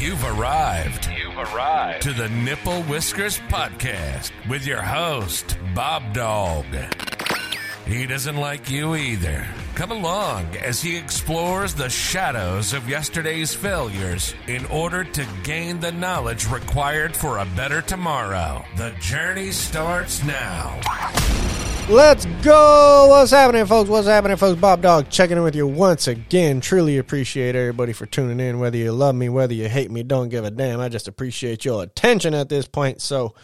You've arrived. You've arrived. To the Nipple Whiskers Podcast with your host, BobDawg. He doesn't like you either. Come along as he explores the shadows of yesterday's failures in order to gain the knowledge required for a better tomorrow. The journey starts now. Let's go. What's happening, folks? What's happening, folks? BobDawg checking in with you once again. Truly appreciate everybody for tuning in. Whether you love me, whether you hate me, don't give a damn. I just appreciate your attention at this point. So,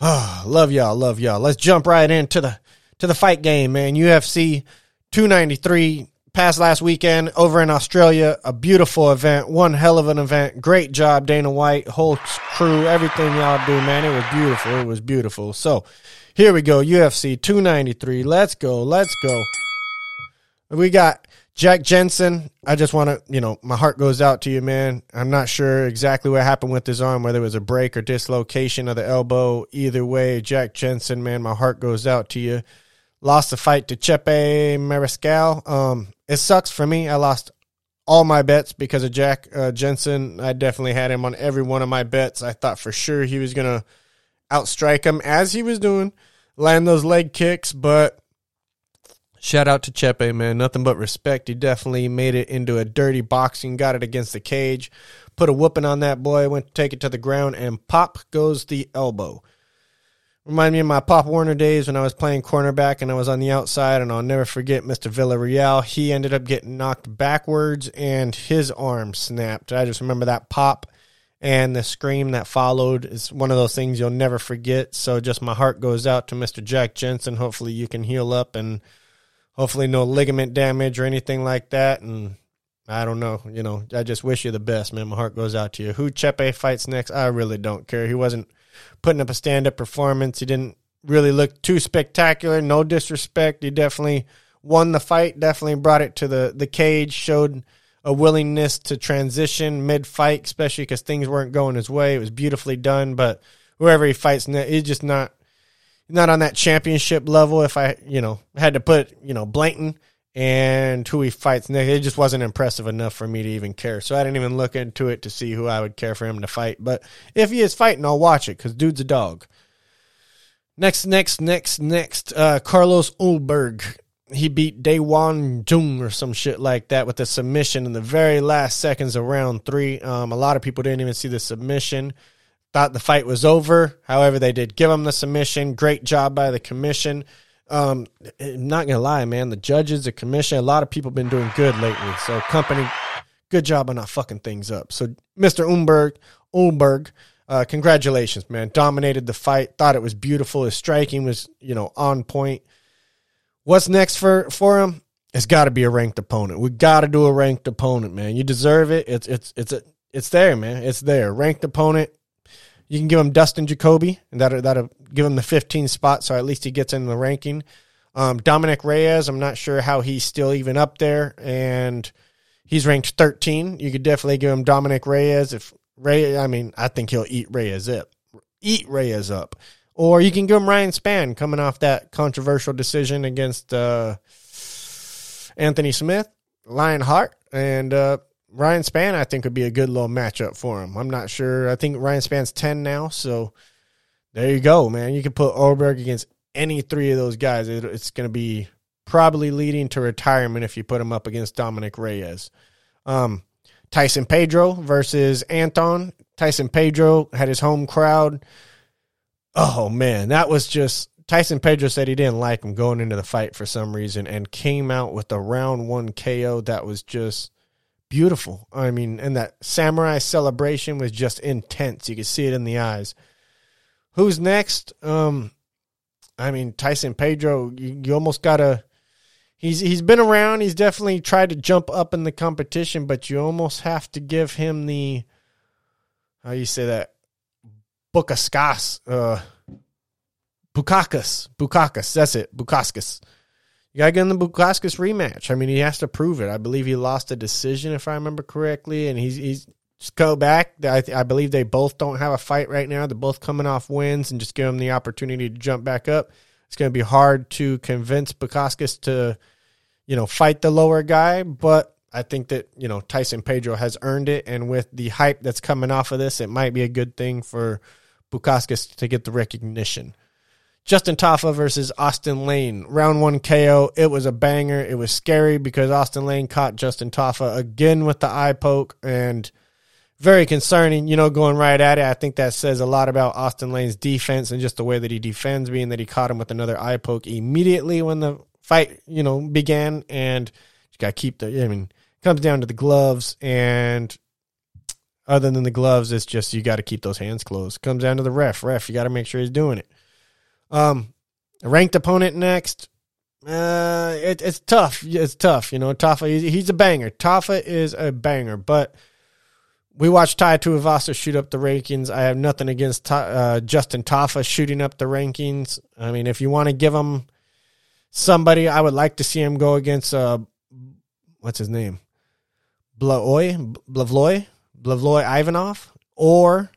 oh, love y'all, love y'all. Let's jump right into the to the fight game, man. UFC 293 passed last weekend over in Australia. A beautiful event, one hell of an event. Great job, Dana White, whole crew, everything y'all do, man. It was beautiful. It was beautiful. So here we go, UFC 293. Let's go. Let's go. We got Jack Jensen. I just want to, you know, my heart goes out to you, man. I'm not sure exactly what happened with his arm, whether it was a break or dislocation of the elbow. Either way, Jack Jensen, man, my heart goes out to you. Lost the fight to Chepe Mariscal. Um, it sucks for me. I lost all my bets because of Jack uh, Jensen. I definitely had him on every one of my bets. I thought for sure he was gonna outstrike him as he was doing, land those leg kicks. But shout out to Chepe, man. Nothing but respect. He definitely made it into a dirty boxing, got it against the cage, put a whooping on that boy, went to take it to the ground, and pop goes the elbow. Remind me of my Pop Warner days when I was playing cornerback and I was on the outside, and I'll never forget Mr. Villarreal. He ended up getting knocked backwards and his arm snapped. I just remember that pop and the scream that followed is one of those things you'll never forget. So just my heart goes out to Mr. Jack Jensen. Hopefully you can heal up and hopefully no ligament damage or anything like that. And I don't know, you know, I just wish you the best, man. My heart goes out to you. Who Chepe fights next? I really don't care. He wasn't putting up a stand up performance. He didn't really look too spectacular. No disrespect. He definitely won the fight, definitely brought it to the, the cage, showed a willingness to transition mid fight, especially because things weren't going his way. It was beautifully done, but whoever he fights, he's just not not on that championship level. If I, you know, had to put, you know, Blanton and who he fights next, it just wasn't impressive enough for me to even care. So I didn't even look into it to see who I would care for him to fight. But if he is fighting, I'll watch it because dude's a dog. Next, next, next, next, uh, Carlos Ulberg he beat Da Woon Jung or some shit like that with a submission in the very last seconds of round three. Um, a lot of people didn't even see the submission, thought the fight was over. However, they did give him the submission. Great job by the commission. Um, I'm not gonna lie, man. The judges, the commission, a lot of people have been doing good lately. So, company, good job on not fucking things up. So, Mr. Umberg, Umberg, uh, congratulations, man. Dominated the fight. Thought it was beautiful. His striking was, you know, on point. What's next for for him? It's got to be a ranked opponent. We got to do a ranked opponent, man. You deserve it. It's it's it's a, it's there, man. It's there. Ranked opponent. You can give him Dustin Jacoby, and that that'll give him the 15 spot, so at least he gets in the ranking. Um, Dominick Reyes, I'm not sure how he's still even up there, and he's ranked 13. You could definitely give him Dominick Reyes. If Reyes, I mean, I think he'll eat Reyes up. Eat Reyes up. Or you can give him Ryan Spann coming off that controversial decision against uh, Anthony Smith, Lionheart, and uh, Ryan Spann. I think would be a good little matchup for him. I'm not sure. I think Ryan Spann's ten now, so there you go, man. You can put Ulberg against any three of those guys. It, it's going to be probably leading to retirement if you put him up against Dominick Reyes. Um, Tyson Pedro versus Anton. Tyson Pedro had his home crowd Oh man, that was just Tyson Pedro said he didn't like him going into the fight for some reason and came out with a round one KO that was just beautiful. I mean, and that samurai celebration was just intense. You could see it in the eyes. Who's next? Um, I mean, Tyson Pedro, you, you almost gotta. He's he's been around. He's definitely tried to jump up in the competition, but you almost have to give him the. How you say that? Bukaskas, uh, Bukakas, Bukakas. That's it, Bukauskas. You gotta get in the Bukauskas rematch. I mean, he has to prove it. I believe he lost a decision, if I remember correctly, and he's he's just go back. I, I believe they both don't have a fight right now. They're both coming off wins, and just give them the opportunity to jump back up. It's going to be hard to convince Bukauskas to, you know, fight the lower guy, but I think that, you know, Tyson Pedro has earned it. And with the hype that's coming off of this, it might be a good thing for Bukauskas to get the recognition. Justin Tafa versus Austen Lane. Round one KO. It was a banger. It was scary because Austen Lane caught Justin Tafa again with the eye poke and very concerning, you know, going right at it. I think that says a lot about Austen Lane's defense and just the way that he defends, being that he caught him with another eye poke immediately when the fight, you know, began. And you got to keep the, I mean, comes down to the gloves. And other than the gloves, it's just you got to keep those hands closed. Comes down to the ref. Ref, you got to make sure he's doing it. Um, ranked opponent next. Uh, it, it's tough. It's tough. You know, Tafa, he's, a banger. Tafa is a banger, but we watched Tai Tuivasa shoot up the rankings. I have nothing against uh, Justin Tafa shooting up the rankings. I mean, if you want to give him somebody, I would like to see him go against uh, what's his name, Blavloy, Blavloy, Blavloy Ivanov, or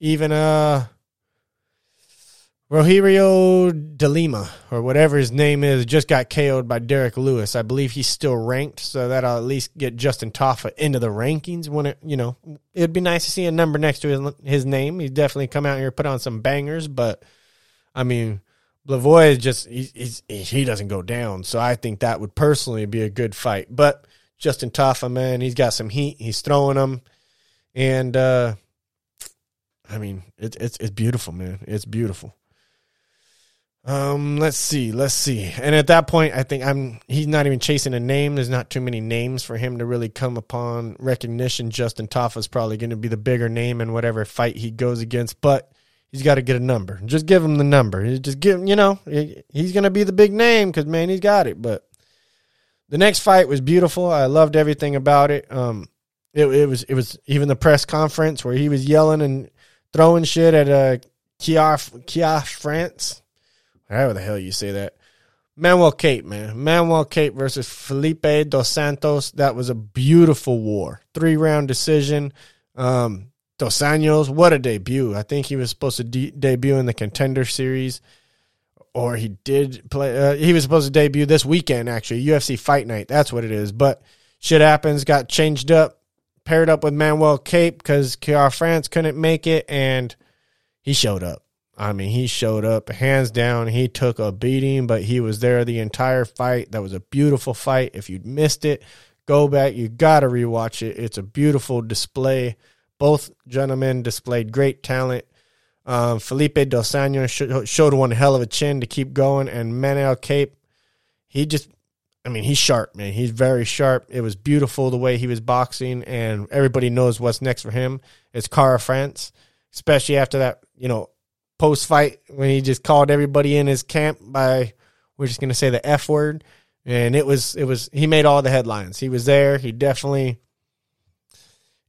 even uh Rogerio de Lima, or whatever his name is, just got KO'd by Derrick Lewis. I believe he's still ranked, so that'll at least get Justin Tafa into the rankings. When it, you know, it'd be nice to see a number next to his, his name. He's definitely come out here put on some bangers, but I mean, Blavoy is just he's, he doesn't go down, so I think that would personally be a good fight. But Justin Tafa, man, he's got some heat. He's throwing them, and uh, I mean, it's it's it's beautiful, man. It's beautiful. Um, let's see, let's see. And at that point, I think I'm he's not even chasing a name. There's not too many names for him to really come upon recognition. Justin Tafa's probably going to be the bigger name in whatever fight he goes against, but he's got to get a number. Just give him the number. Just give you know, he's going to be the big name cuz man, he's got it, but the next fight was beautiful. I loved everything about it. Um it, it was it was even the press conference where he was yelling and throwing shit at uh Kia Kia France however the hell you say that. Manuel Kape, man. Manuel Kape versus Felipe dos Santos. That was a beautiful war. Three round decision. Um, dos Anjos, what a debut. I think he was supposed to de- debut in the contender series, or he did play. Uh, he was supposed to debut this weekend, actually. UFC Fight Night. That's what it is. But shit happens. Got changed up, paired up with Manuel Kape because Kia France couldn't make it, and he showed up. I mean, he showed up hands down. He took a beating, but he was there the entire fight. That was a beautiful fight. If you'd missed it, go back. You got to rewatch it. It's a beautiful display. Both gentlemen displayed great talent. Um, Felipe Dos Anjos showed one hell of a chin to keep going, and Manuel Kape, he just, I mean, he's sharp, man. He's very sharp. It was beautiful the way he was boxing, and everybody knows what's next for him. It's Kara France, especially after that, you know, post fight when he just called everybody in his camp by we're just gonna say the F word. And it was it was he made all the headlines. He was there. He definitely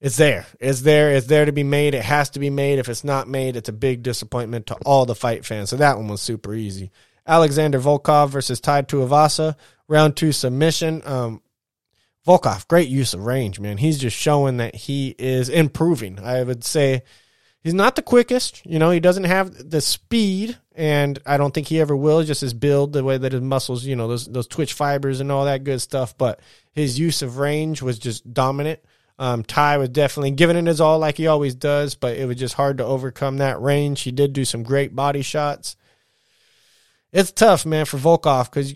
it's there. It's there. It's there to be made. It has to be made. If it's not made, it's a big disappointment to all the fight fans. So that one was super easy. Alexander Volkov versus Tai Tuivasa, round two submission. Um, Volkov, great use of range, man. He's just showing that he is improving. I would say he's not the quickest. You know, he doesn't have the speed, and I don't think he ever will. Just his build, the way that his muscles, you know, those those twitch fibers and all that good stuff. But his use of range was just dominant. Um, Tai was definitely giving it his all like he always does, but it was just hard to overcome that range. He did do some great body shots. It's tough, man, for Volkov because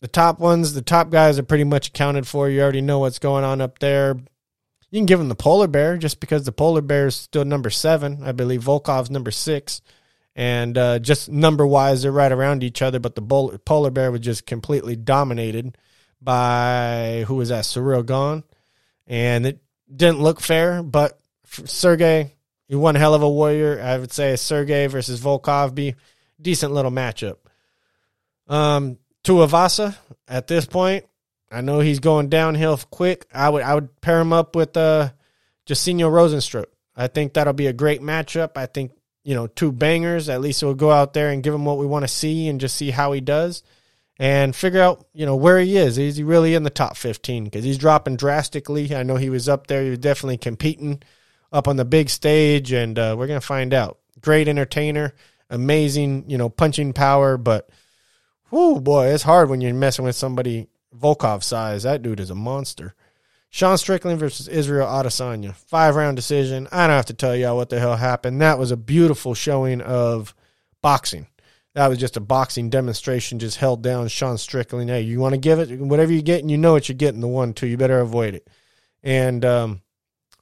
the top ones, the top guys are pretty much accounted for. You already know what's going on up there. You can give him the polar bear just because the polar bear is still number seven. I believe Volkov's number six. And uh, just number wise, they're right around each other. But the polar bear was just completely dominated by who was that? Ciryl Gane. And it didn't look fair, but Sergey, he one hell of a warrior. I would say Sergey versus Volkov be decent little matchup. Um, Tuivasa at this point, I know he's going downhill quick. I would I would pair him up with uh Jairzinho Rozenstruik. I think that'll be a great matchup. I think you know two bangers. At least we'll go out there and give him what we want to see and just see how he does and figure out you know where he is. Is he really in the top fifteen? Because he's dropping drastically. I know he was up there. He was definitely competing up on the big stage, and uh, we're gonna find out. Great entertainer, amazing you know punching power, but. Whoo, boy, it's hard when you're messing with somebody Volkov size. That dude is a monster. Sean Strickland versus Israel Adesanya, five round decision. I don't have to tell y'all what the hell happened. That was a beautiful showing of boxing. That was just a boxing demonstration, just held down Sean Strickland. Hey, you want to give it whatever you get, and you know what you're getting. The one, two, you better avoid it. And um,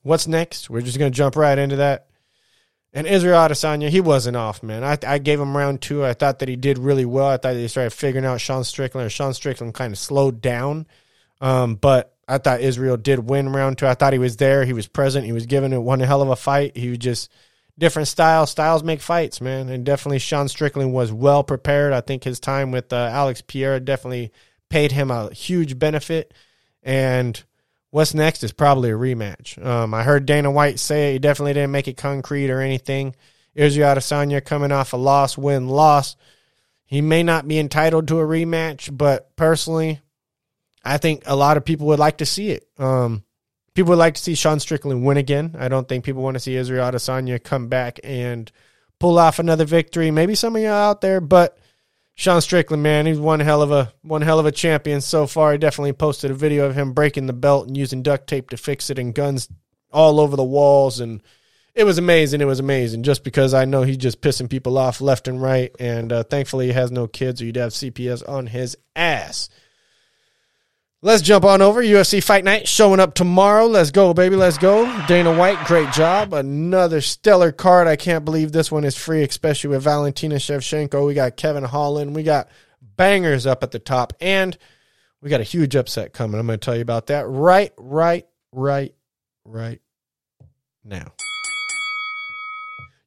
what's next? We're just gonna jump right into that. And Israel Adesanya, he wasn't off, man. I, I gave him round two. I thought that he did really well. I thought he started figuring out Sean Strickland, or Sean Strickland kind of slowed down. Um, but I thought Israel did win round two. I thought he was there. He was present. He was giving it one hell of a fight. He was just different styles. Styles make fights, man. And definitely Sean Strickland was well prepared. I think his time with uh, Alex Pereira definitely paid him a huge benefit. And what's next is probably a rematch. Um, I heard Dana White say it. He definitely didn't make it concrete or anything. Israel Adesanya coming off a loss, win, loss. He may not be entitled to a rematch, but personally, I think a lot of people would like to see it. Um, people would like to see Sean Strickland win again. I don't think people want to see Israel Adesanya come back and pull off another victory. Maybe some of you out there, but Sean Strickland, man, he's one hell of a one hell of a champion so far. I definitely posted a video of him breaking the belt and using duct tape to fix it and guns all over the walls and it was amazing. It was amazing. Just because I know he's just pissing people off left and right, and uh, thankfully he has no kids, or you'd have CPS on his ass. Let's jump on over. UFC Fight Night showing up tomorrow. Let's go, baby. Let's go. Dana White, great job. Another stellar card. I can't believe this one is free, especially with Valentina Shevchenko. We got Kevin Holland. We got bangers up at the top. And we got a huge upset coming. I'm going to tell you about that right, right, right, right now.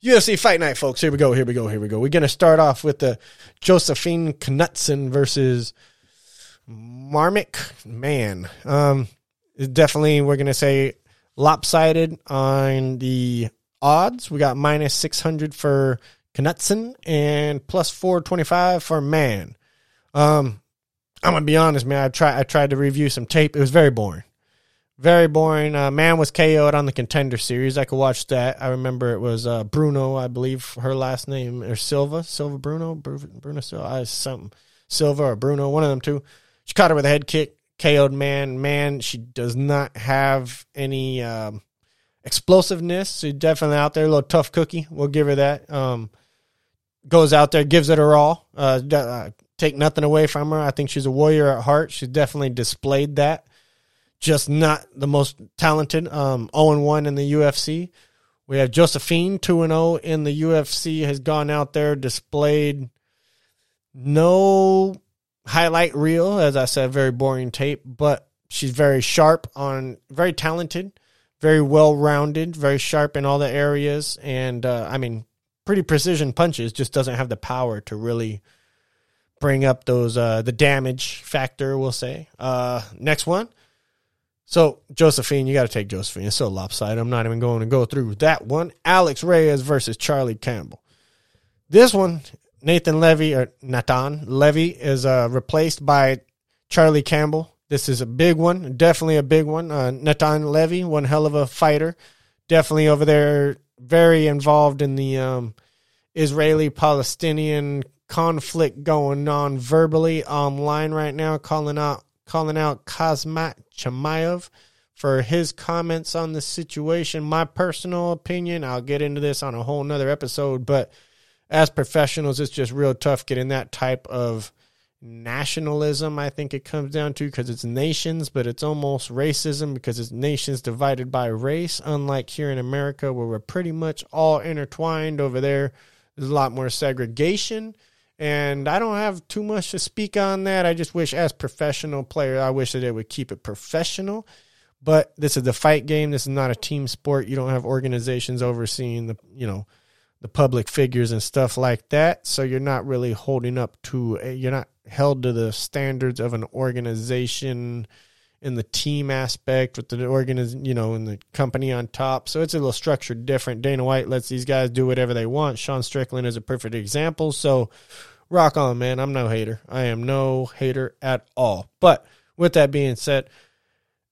UFC Fight Night, folks. Here we go. Here we go. Here we go. We're going to start off with the Josefine Knutsson versus Marnic, Mann, um, definitely we're gonna say lopsided on the odds. We got minus six hundred for Knutsson and plus four twenty five for Mann. Um, I'm gonna be honest, man. I tried I tried to review some tape. It was very boring, very boring. Uh, Mann was KO'd on the Contender Series. I could watch that. I remember it was uh, Bruno, I believe her last name or Silva, Silva Bruno, Bruno Silva, I something Silva or Bruno, one of them two. She caught her with a head kick, KO'd Mann. Man, she does not have any um, explosiveness. She's definitely out there, a little tough cookie. We'll give her that. Um, goes out there, gives it her all. Uh, uh, take nothing away from her. I think she's a warrior at heart. She's definitely displayed that. Just not the most talented. Um, 0 1 in the UFC. We have Josefine 2 0 in the UFC, has gone out there, displayed no highlight reel. As I said, very boring tape, but she's very sharp on, very talented, very well rounded, very sharp in all the areas, and uh, I mean, pretty precision punches. Just doesn't have the power to really bring up those uh, the damage factor. We'll say. Uh, next one. So Josefine, you got to take Josefine. It's so lopsided. I'm not even going to go through that one. Alex Reyes versus Charlie Campbell. This one Nathan Levy or Nathan Levy is uh, replaced by Charlie Campbell. This is a big one, definitely a big one. Uh, Nathan Levy, one hell of a fighter, definitely over there, very involved in the um, Israeli-Palestinian conflict going on verbally online right now, calling out calling out Khamzat Chimaev for his comments on the situation. My personal opinion, I'll get into this on a whole nother episode, but as professionals, it's just real tough getting that type of nationalism. I think it comes down to because it's nations, but it's almost racism because it's nations divided by race. Unlike here in America, where we're pretty much all intertwined. Over there, there's a lot more segregation. And I don't have too much to speak on that. I just wish, as professional player, I wish that they would keep it professional. But this is the fight game. This is not a team sport. You don't have organizations overseeing the, you know, the public figures and stuff like that. So you're not really holding up to, you're not held to the standards of an organization in the team aspect with the organiz, you know, and the company on top. So it's a little structured different. Dana White lets these guys do whatever they want. Sean Strickland is a perfect example. So rock on, man. I'm no hater. I am no hater at all. But with that being said,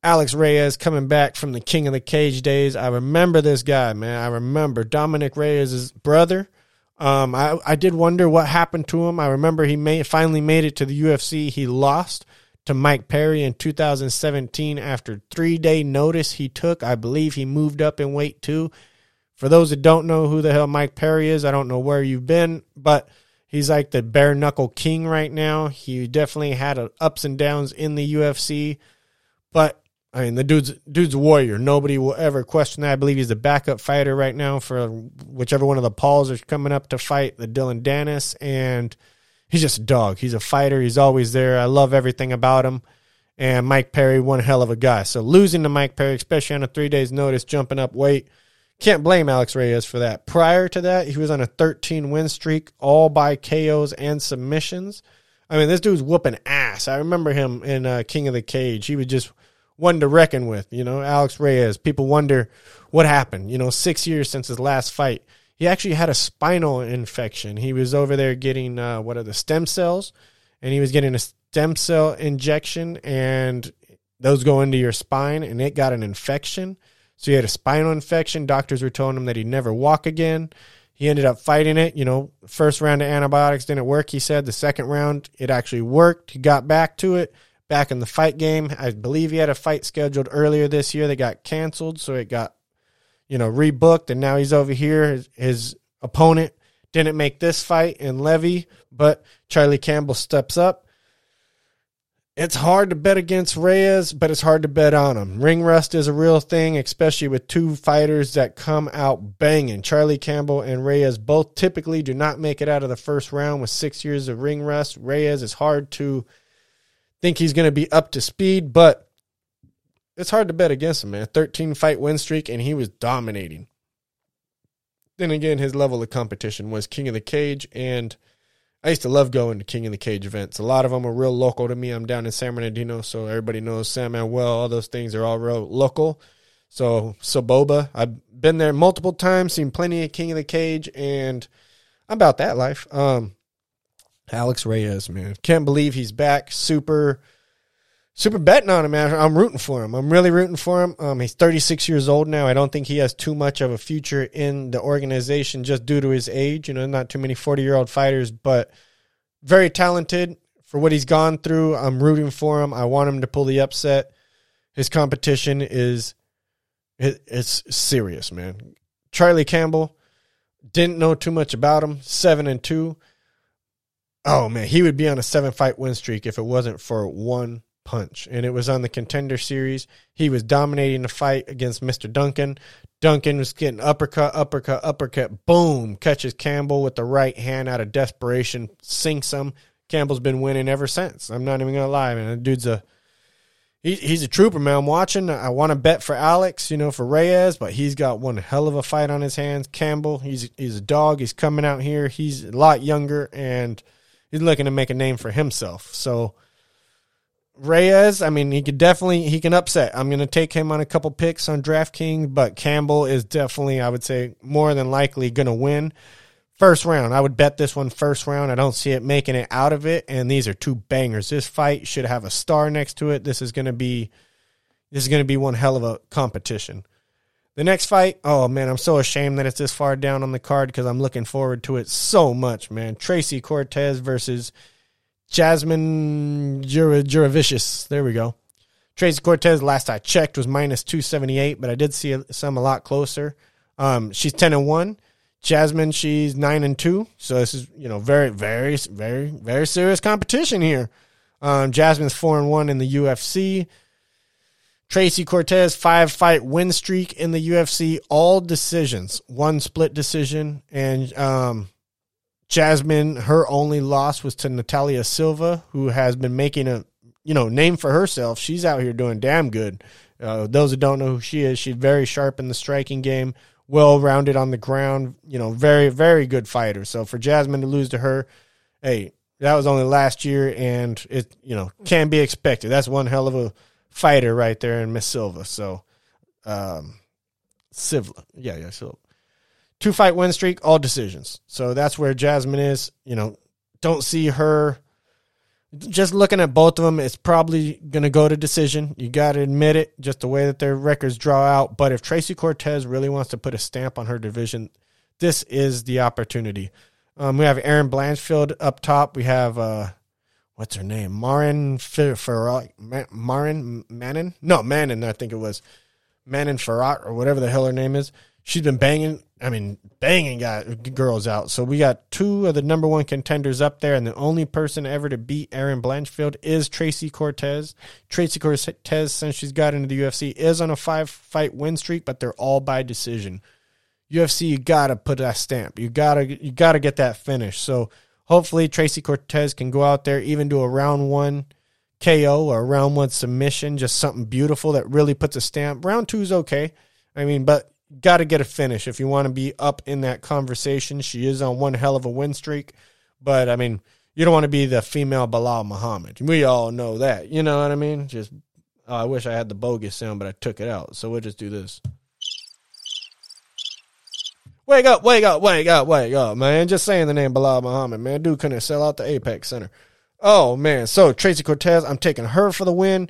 Alex Reyes coming back from the King of the Cage days. I remember this guy, man. I remember Dominick Reyes' brother. Um, I, I did wonder what happened to him. I remember he made, finally made it to the UFC. He lost to Mike Perry in 2017 after three day notice he took. I believe he moved up in weight too. For those that don't know who the hell Mike Perry is, I don't know where you've been, but he's like the bare knuckle king right now. He definitely had a, ups and downs in the UFC, but I mean the dude's dude's a warrior. Nobody will ever question that. I believe he's the backup fighter right now for whichever one of the Pauls is coming up to fight the Dillon Danis and he's just a dog. He's a fighter. He's always there. I love everything about him. And Mike Perry, one hell of a guy. So losing to Mike Perry, especially on a three days notice, jumping up weight, can't blame Alex Reyes for that. Prior to that, he was on a 13 win streak, all by KOs and submissions. I mean, this dude's whooping ass. I remember him in uh, King of the Cage. He was just one to reckon with. You know, Alex Reyes. People wonder what happened. You know, six years since his last fight he actually had a spinal infection. He was over there getting uh, what are the stem cells, and he was getting a stem cell injection, and those go into your spine, and it got an infection. So he had a spinal infection. Doctors were telling him that he'd never walk again. He ended up fighting it. You know, first round of antibiotics didn't work. He said the second round it actually worked. He got back to it, back in the fight game. I believe he had a fight scheduled earlier this year that got canceled, so it got you know, rebooked, and now he's over here. His, his opponent didn't make this fight in Levy, but Charlie Campbell steps up. It's hard to bet against Reyes, but it's hard to bet on him. Ring rust is a real thing, especially with two fighters that come out banging. Charlie Campbell and Reyes both typically do not make it out of the first round with six years of ring rust. Reyes is hard to think he's going to be up to speed, but it's hard to bet against him, man. 13 fight win streak, and he was dominating. Then again, his level of competition was King of the Cage, and I used to love going to King of the Cage events. A lot of them are real local to me. I'm down in San Bernardino, so everybody knows San Manuel. All those things are all real local. So Soboba, I've been there multiple times, seen plenty of King of the Cage, and I'm about that life. Um, Alex Reyes, man, can't believe he's back. Super super betting on him, man. I'm rooting for him. I'm really rooting for him. Um, he's 36 years old now. I don't think he has too much of a future in the organization just due to his age. You know, not too many 40 year old fighters, but very talented for what he's gone through. I'm rooting for him. I want him to pull the upset. His competition is it, it's serious, man. Charlie Campbell didn't know too much about him. Seven and two. Oh man, he would be on a seven fight win streak if it wasn't for one punch, and it was on the contender series. He was dominating the fight against Mr. Duncan. Duncan was getting uppercut, uppercut, uppercut, boom, catches Campbell with the right hand out of desperation, sinks him. Campbell's been winning ever since. I'm not even gonna lie, man. The dude's a he, he's a trooper, man. I'm watching. I want to bet for Alex, you know, for Reyes, but he's got one hell of a fight on his hands. Campbell, he's he's a dog. He's coming out here. He's a lot younger and he's looking to make a name for himself. So Reyes, I mean, he could definitely he can upset. I'm going to take him on a couple picks on DraftKings, but Campbell is definitely, I would say, more than likely going to win first round. I would bet this one first round. I don't see it making it out of it, and these are two bangers. This fight should have a star next to it. This is going to be this is going to be one hell of a competition. The next fight, oh man, I'm so ashamed that it's this far down on the card because I'm looking forward to it so much, man. Tracy Cortez versus Jasmine Jasudavicius. There we go. Tracy Cortez, last I checked, was minus 278, but I did see some a lot closer. Um, she's 10 and 1. Jasmine, she's 9 and 2. So this is, you know, very, very, very, very serious competition here. Um, Jasmine's 4 and 1 in the UFC. Tracy Cortez, five fight win streak in the UFC, all decisions, one split decision. And um, Jasmine, her only loss was to Natalia Silva, who has been making a you know name for herself. She's out here doing damn good. Uh, those that don't know who she is, she's very sharp in the striking game, well rounded on the ground. You know, very very good fighter. So for Jasmine to lose to her, hey, that was only last year, and it you know can be expected. That's one hell of a fighter right there in Miss Silva. So, um, Silva, yeah, yeah, Silva two fight win streak, all decisions. So that's where Jasmine is. You know, don't see her. Just looking at both of them, it's probably going to go to decision. You got to admit it, just the way that their records draw out. But if Tracy Cortez really wants to put a stamp on her division, this is the opportunity. Um, we have Erin Blanchfield up top. We have uh, what's her name? Marin Ferrat, Marin Manin? No, Manin, I think it was Manin Ferrat or whatever the hell her name is. She's been banging. I mean, banging got girls out. So we got two of the number one contenders up there, and the only person ever to beat Erin Blanchfield is Tracy Cortez. Tracy Cortez, since she's got into the UFC, is on a five fight win streak, but they're all by decision. UFC, you gotta put that stamp. You gotta you gotta get that finish. So hopefully Tracy Cortez can go out there, even do a round one KO or a round one submission, just something beautiful that really puts a stamp. Round two is okay. I mean, but got to get a finish if you want to be up in that conversation. She is on one hell of a win streak, but I mean, you don't want to be the female Belal Muhammad. We all know that. You know what I mean? Just oh, I wish I had the bogus sound, but I took it out. So we'll just do this. Wake up, wake up, wake up, wake up, man. Just saying the name Belal Muhammad, man. Dude couldn't sell out the Apex Center. Oh, man. So Tracy Cortez, I'm taking her for the win.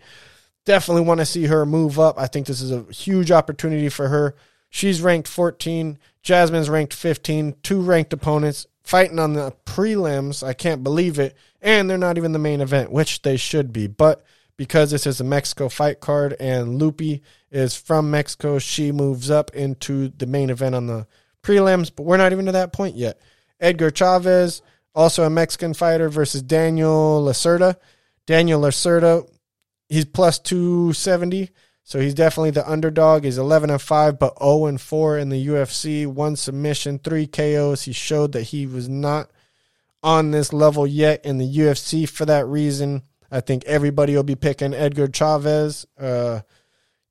Definitely want to see her move up. I think this is a huge opportunity for her. She's ranked 14. Jasmine's ranked 15. Two ranked opponents fighting on the prelims. I can't believe it. And they're not even the main event, which they should be. But because this is a Mexico fight card and Loopy is from Mexico, she moves up into the main event on the prelims, but we're not even to that point yet. Edgar Chavez, also a Mexican fighter, versus Daniel Lacerda. Daniel Lacerda, he's plus 270, so he's definitely the underdog. He's 11 and 5, but 0 and 4 in the UFC. One submission, three KOs. He showed that he was not on this level yet in the UFC for that reason. I think everybody will be picking Edgar Chavez. Uh,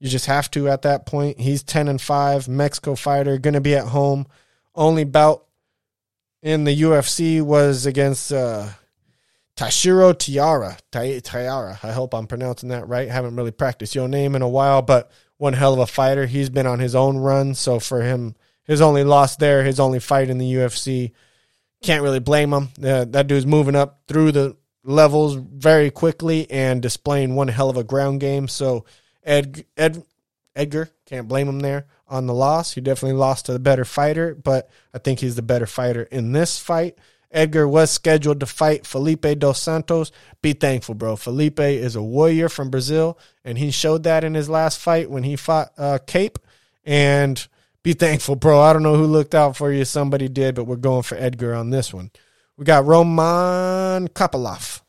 you just have to at that point. He's 10 and 5, Mexico fighter, going to be at home. Only bout in the UFC was against uh, Tashiro Tiara. Tiara. I hope I'm pronouncing that right. Haven't really practiced your name in a while, but one hell of a fighter. He's been on his own run, so for him, his only loss there, his only fight in the UFC, can't really blame him. Uh, that dude's moving up through the levels very quickly and displaying one hell of a ground game. So Ed, Ed, Edgar, can't blame him there on the loss. He definitely lost to the better fighter, but I think he's the better fighter in this fight. Edgar was scheduled to fight Felipe dos Santos. Be thankful, bro. Felipe is a warrior from Brazil, and he showed that in his last fight when he fought uh, Kape. And be thankful, bro. I don't know who looked out for you. Somebody did, but we're going for Edgar on this one. We got Roman Kopylov.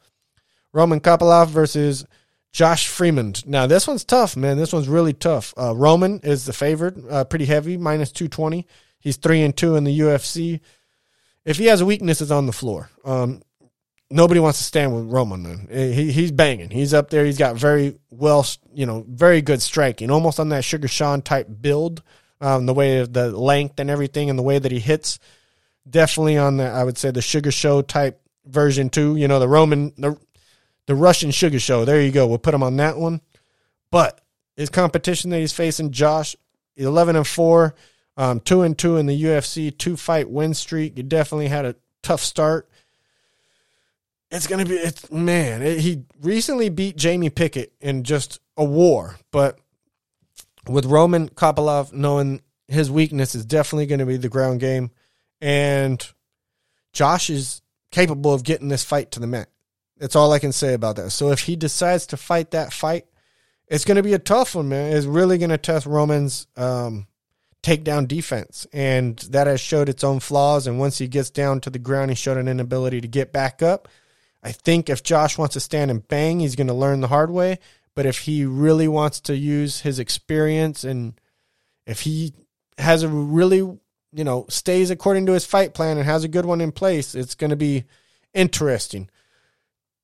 Roman Kopylov versus Josh Freeman. Now this one's tough, man. This one's really tough. Uh, Roman is the favorite, uh, pretty heavy, minus two twenty. He's three and two in the UFC. If he has a weakness, it's on the floor. Um, nobody wants to stand with Roman. Man. He, he's banging. He's up there. He's got very well, you know, very good striking, almost on that Sugar Sean type build. Um, the way of the length and everything, and the way that he hits, definitely on the I would say the Sugar Show type version too. You know, the Roman the the Russian Sugar Show. There you go. We'll put him on that one. But his competition that he's facing, Josh, eleven and four, um, two and two in the UFC, two fight win streak. He definitely had a tough start. It's gonna be it's man. It, he recently beat Jamie Pickett in just a war, but with Roman Kopylov knowing his weakness is definitely going to be the ground game, and Josh is capable of getting this fight to the mat. That's all I can say about that. So if he decides to fight that fight, it's going to be a tough one, man. It's really going to test Roman's um, takedown defense, and that has showed its own flaws. And once he gets down to the ground, he showed an inability to get back up. I think if Josh wants to stand and bang, he's going to learn the hard way. But if he really wants to use his experience and if he has a really, you know, stays according to his fight plan and has a good one in place, it's going to be interesting.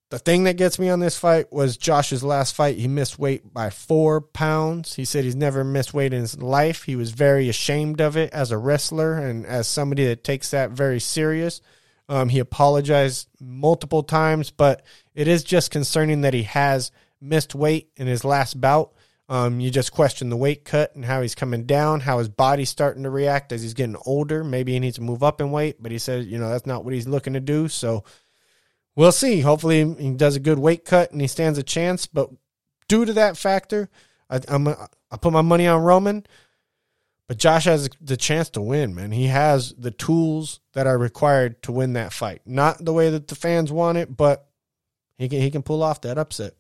The thing that gets me on this fight was Josh's last fight. He missed weight by four pounds. He said he's never missed weight in his life. He was very ashamed of it as a wrestler and as somebody that takes that very serious. Um, he apologized multiple times, but it is just concerning that he has missed weight in his last bout. Um, you just question the weight cut and how he's coming down, how his body's starting to react as he's getting older. Maybe he needs to move up in weight, but he says, you know, that's not what he's looking to do. So we'll see. Hopefully, he does a good weight cut and he stands a chance. But due to that factor, I, I'm I put my money on Roman. But Josh has the chance to win, man. He has the tools that are required to win that fight. Not the way that the fans want it, but He can he can pull off that upset.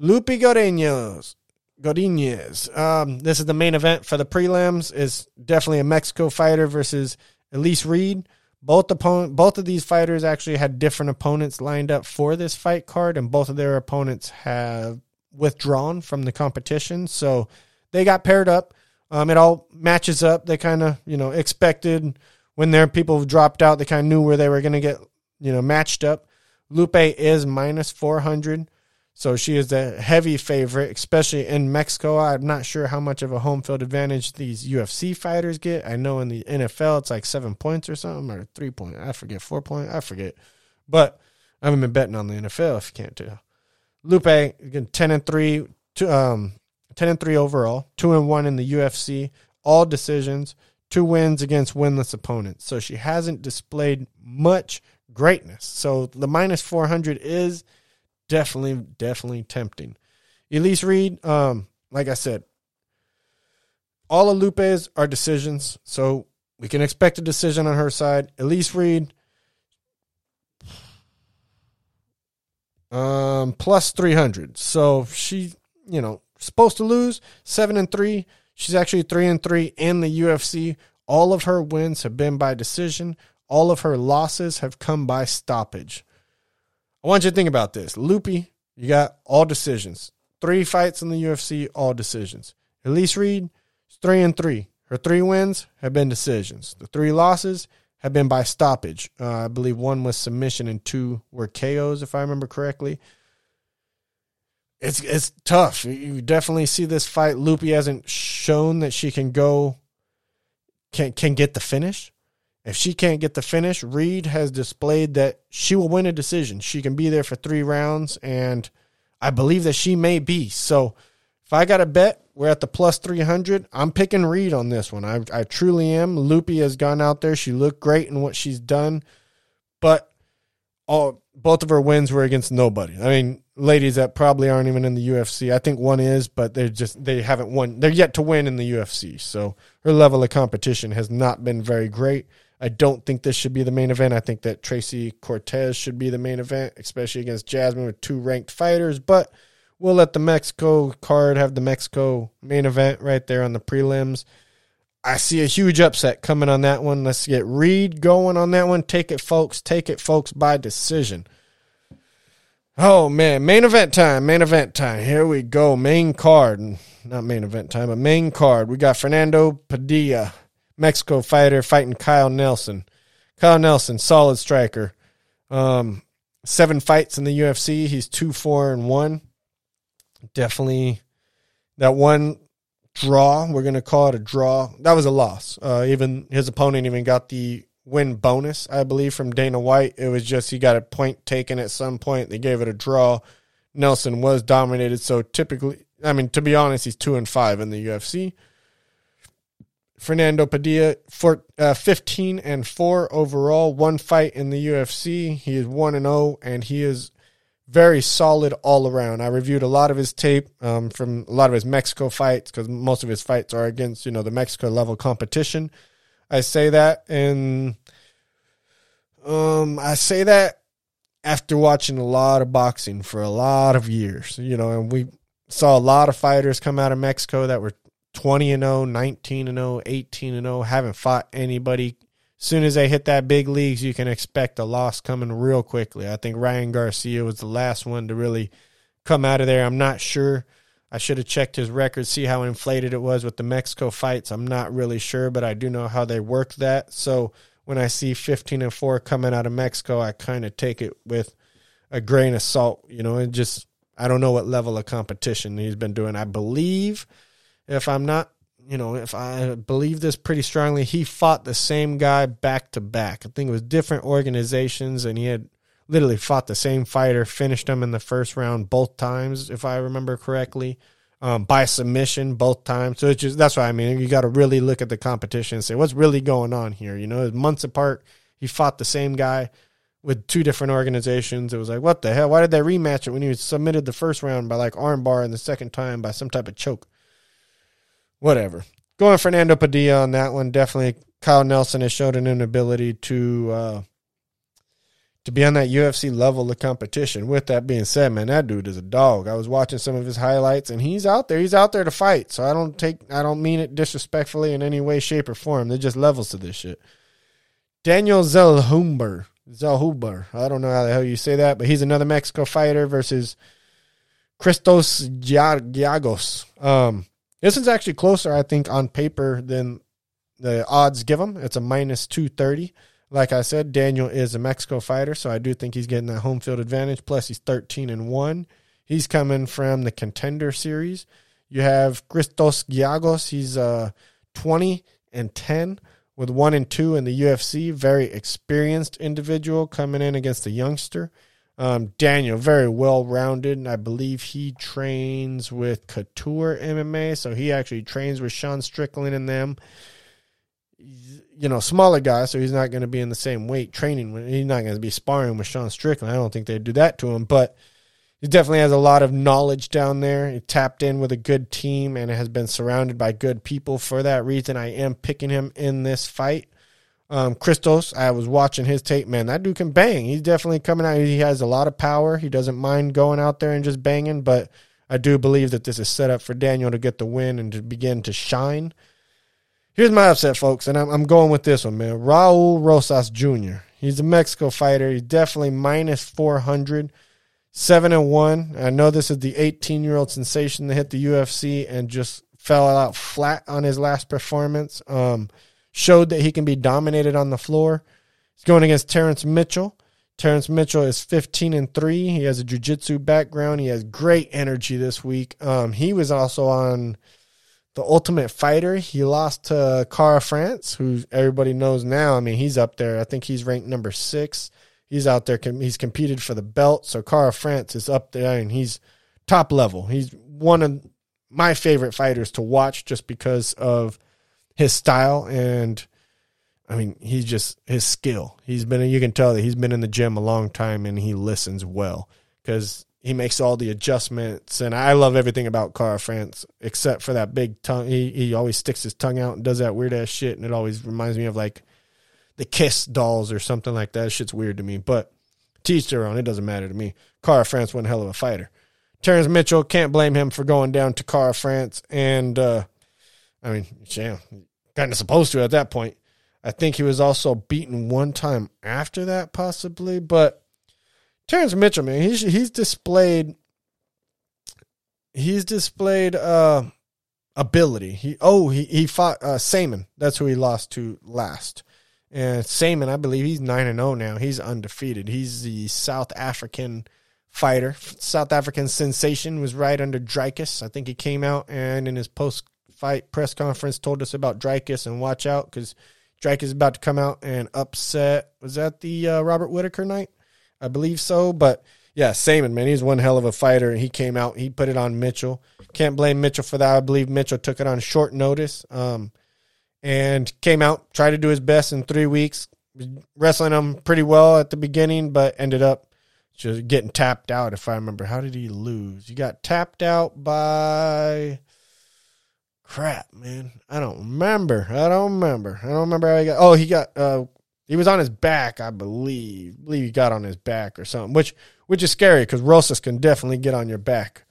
Loopy Godinez. Godinez. Um, this is the main event for the prelims. Is definitely a Mexico fighter versus Elise Reed. Both opponent, both of these fighters actually had different opponents lined up for this fight card, and both of their opponents have withdrawn from the competition. So they got paired up. Um, it all matches up. They kind of, you know, expected when their people dropped out, they kind of knew where they were going to get, you know, matched up. Loopy is minus 400. So she is a heavy favorite, especially in Mexico. I'm not sure how much of a home field advantage these UFC fighters get. I know in the NFL it's like seven points or something, or three point. I forget, four point. I forget. But I haven't been betting on the NFL if you can't tell. Loopy again, ten and three, two, um, ten and three overall, two and one in the UFC, all decisions, two wins against winless opponents. So she hasn't displayed much greatness. So the minus four hundred is definitely, definitely tempting. Elise Reed, um, like I said, all of Loopy's are decisions, so we can expect a decision on her side. Elise Reed, um, plus three hundred. So she, you know, supposed to lose seven and three. She's actually three and three in the UFC. All of her wins have been by decision. All of her losses have come by stoppage. I want you to think about this. Loopy, you got all decisions. Three fights in the UFC, all decisions. Elise Reed, three and three. Her three wins have been decisions. The three losses have been by stoppage. Uh, I believe one was submission and two were KOs, if I remember correctly. It's it's tough. You definitely see this fight. Loopy hasn't shown that she can go, can can get the finish. If she can't get the finish, Reed has displayed that she will win a decision. She can be there for three rounds, and I believe that she may be. So if I got a bet, we're at the plus 300. I'm picking Reed on this one. I, I truly am. Loopy has gone out there. She looked great in what she's done, but all both of her wins were against nobody. I mean, ladies that probably aren't even in the UFC. I think one is, but they're just they haven't won. They're yet to win in the UFC. So her level of competition has not been very great. I don't think this should be the main event. I think that Tracy Cortez should be the main event, especially against Jasmine with two ranked fighters. But we'll let the Mexico card have the Mexico main event right there on the prelims. I see a huge upset coming on that one. Let's get Reed going on that one. Take it, folks. Take it, folks, by decision. Oh, man. Main event time. Main event time. Here we go. Main card. Not main event time, but main card. We got Fernando Padilla Mexico fighter fighting Kyle Nelson. Kyle Nelson, solid striker. Um, seven fights in the UFC. He's two, four, and one. Definitely that one draw. We're gonna call it a draw. That was a loss. Uh, even his opponent even got the win bonus, I believe, from Dana White. It was just he got a point taken at some point. They gave it a draw. Nelson was dominated. So typically, I mean, to be honest, he's two and five in the UFC. Fernando Padilla for uh, 15 and 4 overall, one fight in the UFC. He is 1 and 0 and he is very solid all around. I reviewed a lot of his tape um, from a lot of his Mexico fights because most of his fights are against, you know, the Mexico level competition. I say that and um I say that after watching a lot of boxing for a lot of years, you know, and we saw a lot of fighters come out of Mexico that were 20 and 0, 19 and 0, 18 and 0, haven't fought anybody. Soon as they hit that big leagues, you can expect a loss coming real quickly. I think Ryan Garcia was the last one to really come out of there. I'm not sure. I should have checked his record, see how inflated it was with the Mexico fights. I'm not really sure, but I do know how they work that. So when I see 15 and 4 coming out of Mexico, I kind of take it with a grain of salt. You know, and just, I don't know what level of competition he's been doing. I believe if I'm not, you know, if I believe this pretty strongly, he fought the same guy back to back. I think it was different organizations, and he had literally fought the same fighter, finished him in the first round both times, if I remember correctly, um, by submission both times. So it's just that's what I mean. You got to really look at the competition and say what's really going on here. You know, months apart, he fought the same guy with two different organizations. It was like, what the hell? Why did they rematch it when he was submitted the first round by like armbar and the second time by some type of choke? Whatever. Going Fernando Padilla on that one. Definitely Kyle Nelson has showed an inability to uh, to be on that UFC level of competition. With that being said, man, that dude is a dog. I was watching some of his highlights and he's out there. He's out there to fight. So I don't take I don't mean it disrespectfully in any way, shape, or form. They're just levels to this shit. Daniel Zellhuber. Zellhuber. I don't know how the hell you say that, but he's another Mexico fighter versus Christos Giagos. Um, this is actually closer, I think, on paper than the odds give him. It's a minus 230. Like I said, Daniel is a Mexico fighter, so I do think he's getting that home field advantage. Plus, he's 13 and 1. He's coming from the contender series. You have Christos Giagos. He's uh, 20 and 10 with 1 and 2 in the UFC. Very experienced individual coming in against a youngster. Um, Daniel, very well rounded. And I believe he trains with Couture MMA, so he actually trains with Sean Strickland and them you know, smaller guy, so he's not going to be in the same weight training. He's not going to be sparring with Sean Strickland. I don't think they'd do that to him, but he definitely has a lot of knowledge down there. He tapped in with a good team and has been surrounded by good people. For that reason, I am picking him in this fight. Um, Christos, I was watching his tape. Man, that dude can bang. He's definitely coming out. He has a lot of power. He doesn't mind going out there and just banging, but I do believe that this is set up for Daniel to get the win and to begin to shine. Here's my upset, folks, and I'm, I'm going with this one, man. Raul Rosas Jr. He's a Mexico fighter. He's definitely minus 400, 7 and 1. I know this is the 18 year old sensation that hit the UFC and just fell out flat on his last performance. Um, showed that he can be dominated on the floor. He's going against Terrence Mitchell. Terrence Mitchell is 15 and 3. He has a jiu-jitsu background. He has great energy this week. Um, he was also on the Ultimate Fighter. He lost to Kara France, who everybody knows now. I mean, he's up there. I think he's ranked number six. He's out there. He's competed for the belt. So Kara France is up there, and he's top level. He's one of my favorite fighters to watch just because of his style and. I mean, he's just his skill. He's been, you can tell that he's been in the gym a long time and he listens well because he makes all the adjustments, and I love everything about Kara France except for that big tongue. He he always sticks his tongue out and does that weird ass shit, and it always reminds me of like the Kiss dolls or something like that. Shit's weird to me, but teach their own. It doesn't matter to me. Kara France one hell of a fighter. Terrence Mitchell can't blame him for going down to Kara France, and uh, I mean, yeah, kind of supposed to at that point. I think he was also beaten one time after that, possibly, but Terrence Mitchell, man, he's he's displayed he's displayed uh ability. He oh he he fought uh Saaiman. That's who he lost to last. And Saaiman, I believe he's nine and zero oh now. He's undefeated. He's the South African fighter. South African sensation was right under Dricus. I think he came out and in his post fight press conference told us about Dricus and watch out because Dricus is about to come out and upset. Was that the uh, Robert Whitaker night? I believe so. But yeah, Saaiman, man, he's one hell of a fighter. And he came out, he put it on Mitchell. Can't blame Mitchell for that. I believe Mitchell took it on short notice um, and came out, tried to do his best in three weeks, wrestling him pretty well at the beginning, but ended up just getting tapped out, if I remember. How did he lose? He got tapped out by crap, man. I don't remember. I don't remember. I don't remember how he got. Oh, he got uh, he was on his back, I believe. I believe he got on his back or something, which which is scary because Rosas can definitely get on your back.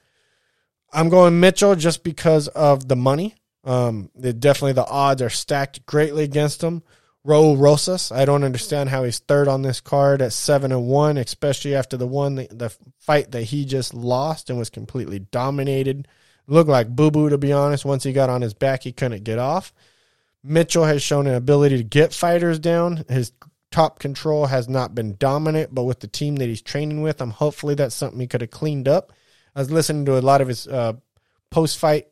I'm going Mitchell just because of the money. Um, definitely the odds are stacked greatly against him. Raul Rosas, I don't understand how he's third on this card at seven and one, especially after the one the, the fight that he just lost and was completely dominated. Looked like boo boo to be honest. Once he got on his back, he couldn't get off. Mitchell has shown an ability to get fighters down. His top control has not been dominant, but with the team that he's training with, I'm hopefully that's something he could have cleaned up. I was listening to a lot of his uh, post fight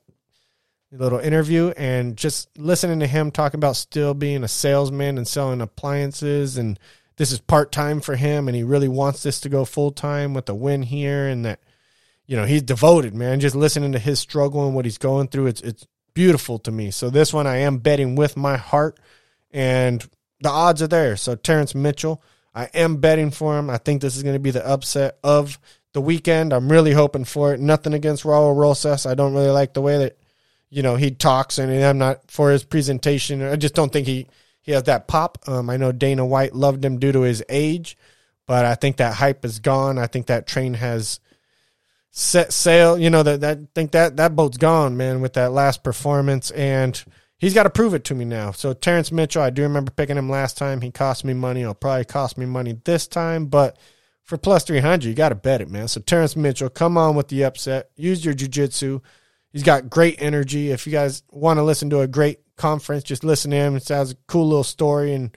little interview and just listening to him talk about still being a salesman and selling appliances and this is part time for him and he really wants this to go full time with a win here and that you know he's devoted man just listening to his struggle and what he's going through it's it's beautiful to me. So this one I am betting with my heart, and the odds are there. So Terrence Mitchell, I am betting for him. I think this is going to be the upset of the weekend. I'm really hoping for it. Nothing against Raul Rosas. I don't really like the way that you know he talks, and I'm not for his presentation. I just don't think he he has that pop. Um, I know Dana White loved him due to his age, But I think that hype is gone. I think that train has set sail. You know that that think that that boat's gone, man, with that last performance, and he's got to prove it to me now. So Terrence Mitchell, I do remember picking him last time. He cost me money. It'll probably cost me money this time, but for plus three hundred, you got to bet it, man. So Terrence Mitchell, come on with the upset. Use your jujitsu. He's got great energy. If you guys want to listen to a great conference, just listen to him. It sounds a cool little story and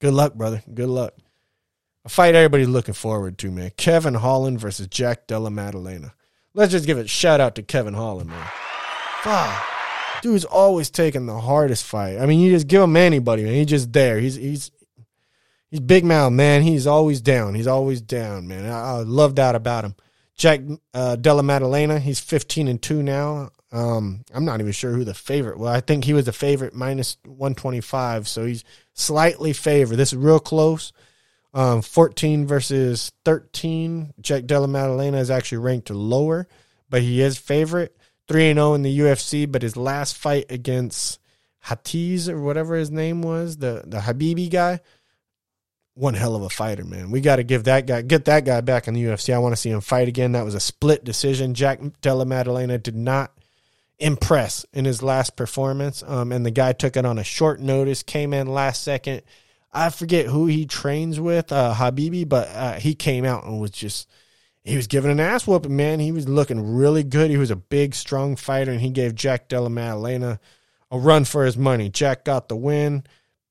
good luck, brother. Good luck. A fight everybody's looking forward to, man. Kevin Holland versus Jack Della Maddalena. Let's just give a shout out to Kevin Holland, man. Fuck. Dude's always taking the hardest fight. I mean, you just give him anybody, man. He's just there. He's he's he's big mouth, man. He's always down. He's always down, man. I, I love that about him. Jack uh, Della Maddalena, he's 15 and 2 now. Um, I'm not even sure who the favorite. Well, I think he was the favorite minus 125, so he's slightly favored. This is real close. Um, 14 versus 13. Jack Della Maddalena is actually ranked lower, but he is favorite. 3 0 in the UFC, but his last fight against Hafez or whatever his name was, the, the Habibi guy, one hell of a fighter, man. We got to give that guy, get that guy back in the UFC. I want to see him fight again. That was a split decision. Jack Della Maddalena did not impress in his last performance, um, and the guy took it on a short notice, came in last second I forget who he trains with, uh, Habibi, but uh, he came out and was just he was giving an ass whooping, man. He was looking really good. He was a big, strong fighter, and he gave Jack Della Maddalena a run for his money. Jack got the win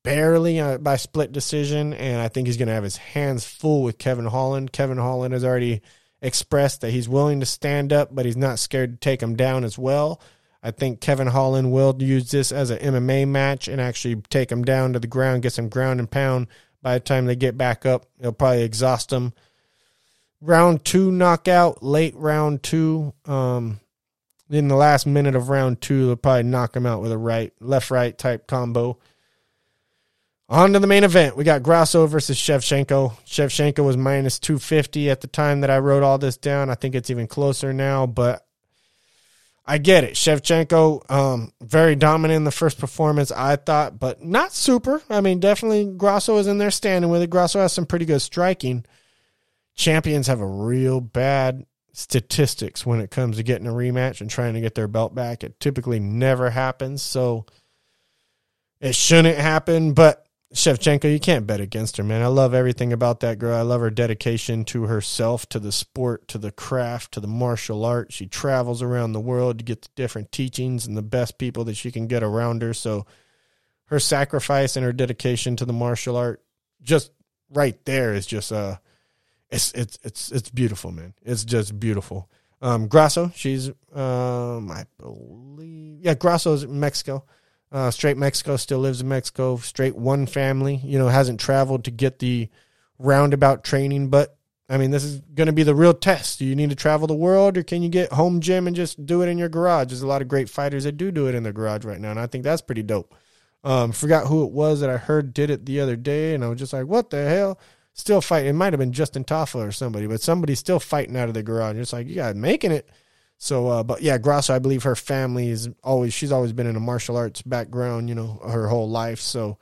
barely uh, by split decision, and I think he's going to have his hands full with Kevin Holland. Kevin Holland has already expressed that he's willing to stand up, but he's not scared to take him down as well. I think Kevin Holland will use this as an MMA match and actually take him down to the ground, get some ground and pound. By the time they get back up, he'll probably exhaust them. Round two knockout, late round two. Um, in the last minute of round two, they'll probably knock him out with a right, left, right type combo. On to the main event. We got Grasso versus Shevchenko. Shevchenko was minus 250 at the time that I wrote all this down. I think it's even closer now, but I get it. Shevchenko, um, very dominant in the first performance, I thought, but not super. I mean, definitely Grasso is in there standing with it. Grasso has some pretty good striking. Champions have a real bad statistics when it comes to getting a rematch and trying to get their belt back. It typically never happens, so it shouldn't happen, but Shevchenko, you can't bet against her, man. I love everything about that girl. I love her dedication to herself, to the sport, to the craft, to the martial art. She travels around the world to get the different teachings and the best people that she can get around her. So her sacrifice and her dedication to the martial art, just right there, is just uh, it's it's it's it's beautiful, man. It's just beautiful. Um, Grasso, she's um, I believe, yeah, Grasso's Mexico. Uh, straight Mexico still lives in Mexico. Straight one family, you know, hasn't traveled to get the roundabout training. But I mean, this is going to be the real test. Do you need to travel the world, or can you get home gym and just do it in your garage? There's a lot of great fighters that do do it in their garage right now, and I think that's pretty dope. Um, forgot who it was that I heard did it the other day, and I was just like, "What the hell?" Still fighting. It might have been Justin Tafa or somebody, but somebody's still fighting out of the garage. It's like you got making it. So, uh, but yeah, Grasso, I believe her family is always, she's always been in a martial arts background, you know, her whole life. So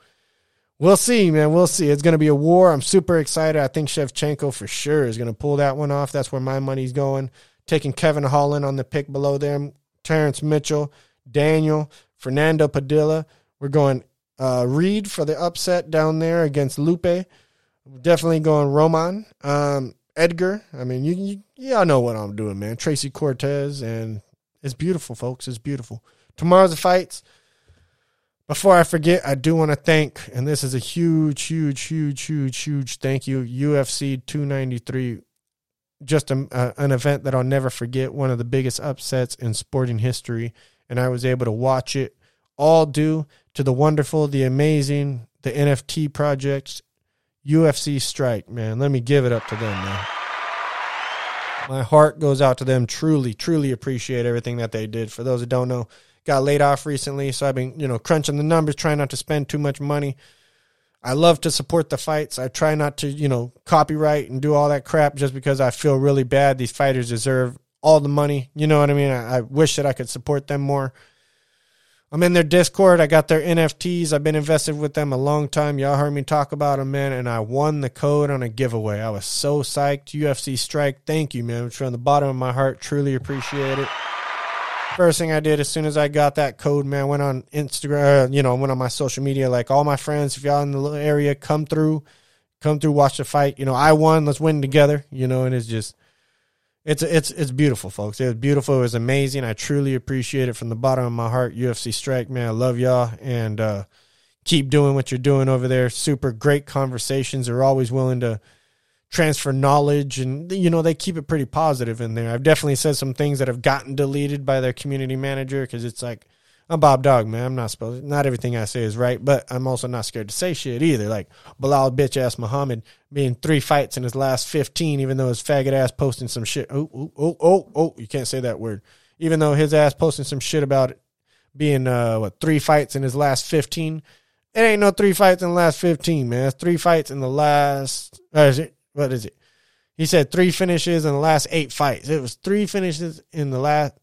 we'll see, man. We'll see. It's going to be a war. I'm super excited. I think Shevchenko for sure is going to pull that one off. That's where my money's going. Taking Kevin Holland on the pick below them, Terrence Mitchell, Daniel, Fernando Padilla. We're going uh, Reed for the upset down there against Loopy. Definitely going Roman. Um, Edgar. I mean, you, you y'all know what I'm doing, man. Tracy Cortez, and it's beautiful, folks. It's beautiful. Tomorrow's the fights. Before I forget, I do want to thank, and this is a huge, huge, huge, huge, huge thank you, UFC 293. Just a, an event that I'll never forget. One of the biggest upsets in sporting history, and I was able to watch it all due to the wonderful, the amazing, the NFT projects UFC Strike, man. Let me give it up to them, man. My heart goes out to them. Truly, truly appreciate everything that they did. For those that don't know, got laid off recently, so I've been, you know, crunching the numbers, trying not to spend too much money. I love to support the fights. I try not to, you know, copyright and do all that crap just because I feel really bad. These fighters deserve all the money. You know what I mean? I, I wish that I could support them more. I'm in their Discord. I got their NFTs. I've been invested with them a long time. Y'all heard me talk about them, man. And I won the code on a giveaway. I was so psyched. UFC Strike, thank you, man. From the bottom of my heart, truly appreciate it. First thing I did as soon as I got that code, man, went on Instagram, uh, you know, went on my social media, like all my friends, if y'all in the little area, come through, come through, watch the fight. You know, I won, let's win together, you know, and it's just, it's it's it's beautiful, folks. It was beautiful. It was amazing. I truly appreciate it from the bottom of my heart. UFC Strike, man, I love y'all, and uh, keep doing what you're doing over there. Super great conversations. They're always willing to transfer knowledge and you know they keep it pretty positive in there i've definitely said some things that have gotten deleted by their community manager because it's like i'm bob dog man i'm not supposed To, not everything i say is right but i'm also not scared to say shit either like belal bitch ass muhammad being three fights in his last 15 even though his faggot ass posting some shit oh oh oh oh, oh you can't say that word even though his ass posting some shit about it being uh what three fights in his last 15 it ain't no three fights in the last 15 man it's three fights in the last uh, is it what is it? He said three finishes in the last eight fights. It was three finishes in the last.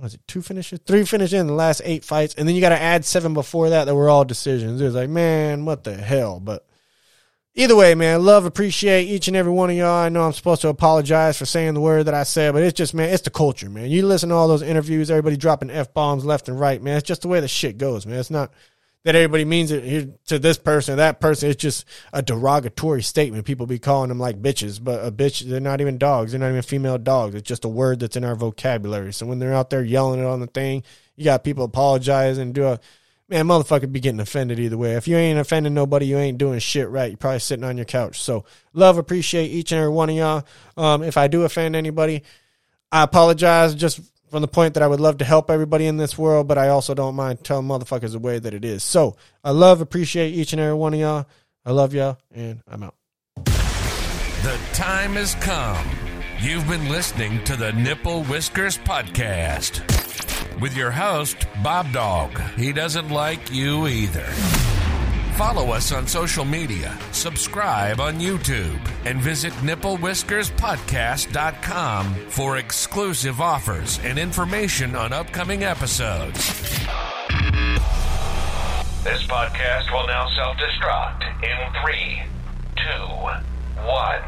Was it two finishes? Three finishes in the last eight fights, and then you got to add seven before that that were all decisions. It was like, man, what the hell? But either way, man, love, appreciate each and every one of y'all. I know I'm supposed to apologize for saying the word that I said, but it's just, man, it's the culture, man. You listen to all those interviews, everybody dropping f bombs left and right, man. It's just the way the shit goes, man. It's not that everybody means it to this person or that person. It's just a derogatory statement. People be calling them like bitches, but a bitch, they're not even dogs. They're not even female dogs. It's just a word that's in our vocabulary. So when they're out there yelling it on the thing, you got people apologize and do a man, motherfucker be getting offended either way. If you ain't offending nobody, you ain't doing shit right. You're probably sitting on your couch. So love, appreciate each and every one of y'all. Um, if I do offend anybody, I apologize just from the point that I would love to help everybody in this world, but I also don't mind telling motherfuckers the way that it is. So I love, appreciate each and every one of y'all. I love y'all, and I'm out. The time has come. You've been listening to the Nipple Whiskers Podcast with your host, BobDawg. He doesn't like you either. Follow us on social media, subscribe on YouTube, and visit nipplewhiskerspodcast.com for exclusive offers and information on upcoming episodes. This podcast will now self destruct in three, two, one.